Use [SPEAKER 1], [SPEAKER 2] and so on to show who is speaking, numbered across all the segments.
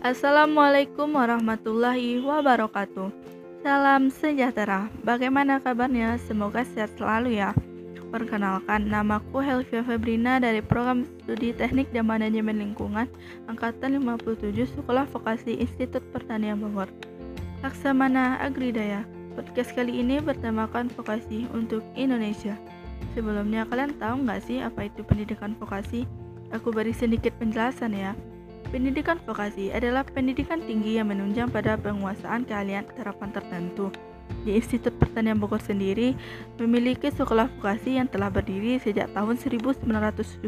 [SPEAKER 1] Assalamualaikum warahmatullahi wabarakatuh. Salam sejahtera. Bagaimana kabarnya? Semoga sehat selalu ya. Perkenalkan, namaku Helvia Febrina dari Program Studi Teknik dan Manajemen Lingkungan Angkatan 57 Sekolah Vokasi Institut Pertanian Bogor. Laksamana Agridaya. Podcast kali ini bertemakan vokasi untuk Indonesia. Sebelumnya, kalian tahu nggak sih apa itu pendidikan vokasi? Aku beri sedikit penjelasan ya. Pendidikan vokasi adalah pendidikan tinggi yang menunjang pada penguasaan keahlian terapan tertentu. Di Institut Pertanian Bogor sendiri memiliki sekolah vokasi yang telah berdiri sejak tahun 1979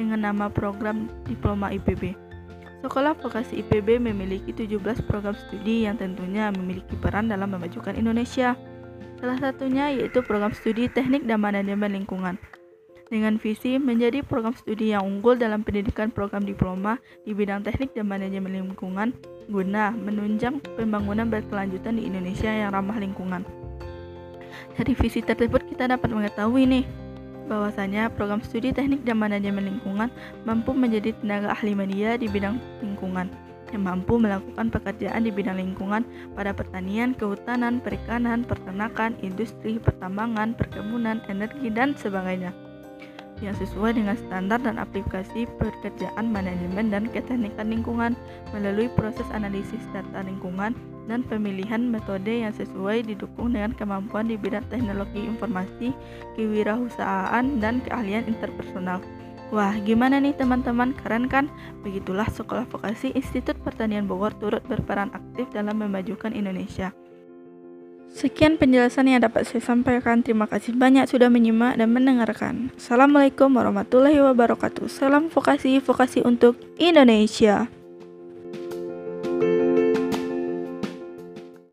[SPEAKER 1] dengan nama program Diploma IPB. Sekolah vokasi IPB memiliki 17 program studi yang tentunya memiliki peran dalam memajukan Indonesia. Salah satunya yaitu program studi Teknik dan Manajemen Lingkungan dengan visi menjadi program studi yang unggul dalam pendidikan program diploma di bidang teknik dan manajemen lingkungan guna menunjang pembangunan berkelanjutan di Indonesia yang ramah lingkungan. Dari visi tersebut kita dapat mengetahui nih bahwasanya program studi teknik dan manajemen lingkungan mampu menjadi tenaga ahli media di bidang lingkungan yang mampu melakukan pekerjaan di bidang lingkungan pada pertanian, kehutanan, perikanan, peternakan, industri, pertambangan, perkebunan, energi, dan sebagainya yang sesuai dengan standar dan aplikasi pekerjaan manajemen dan keteknikan lingkungan melalui proses analisis data lingkungan dan pemilihan metode yang sesuai didukung dengan kemampuan di bidang teknologi informasi, kewirausahaan, dan keahlian interpersonal. Wah, gimana nih teman-teman? Keren kan? Begitulah Sekolah Vokasi Institut Pertanian Bogor turut berperan aktif dalam memajukan Indonesia. Sekian penjelasan yang dapat saya sampaikan. Terima kasih banyak sudah menyimak dan mendengarkan. Assalamualaikum warahmatullahi wabarakatuh. Salam vokasi, vokasi untuk Indonesia.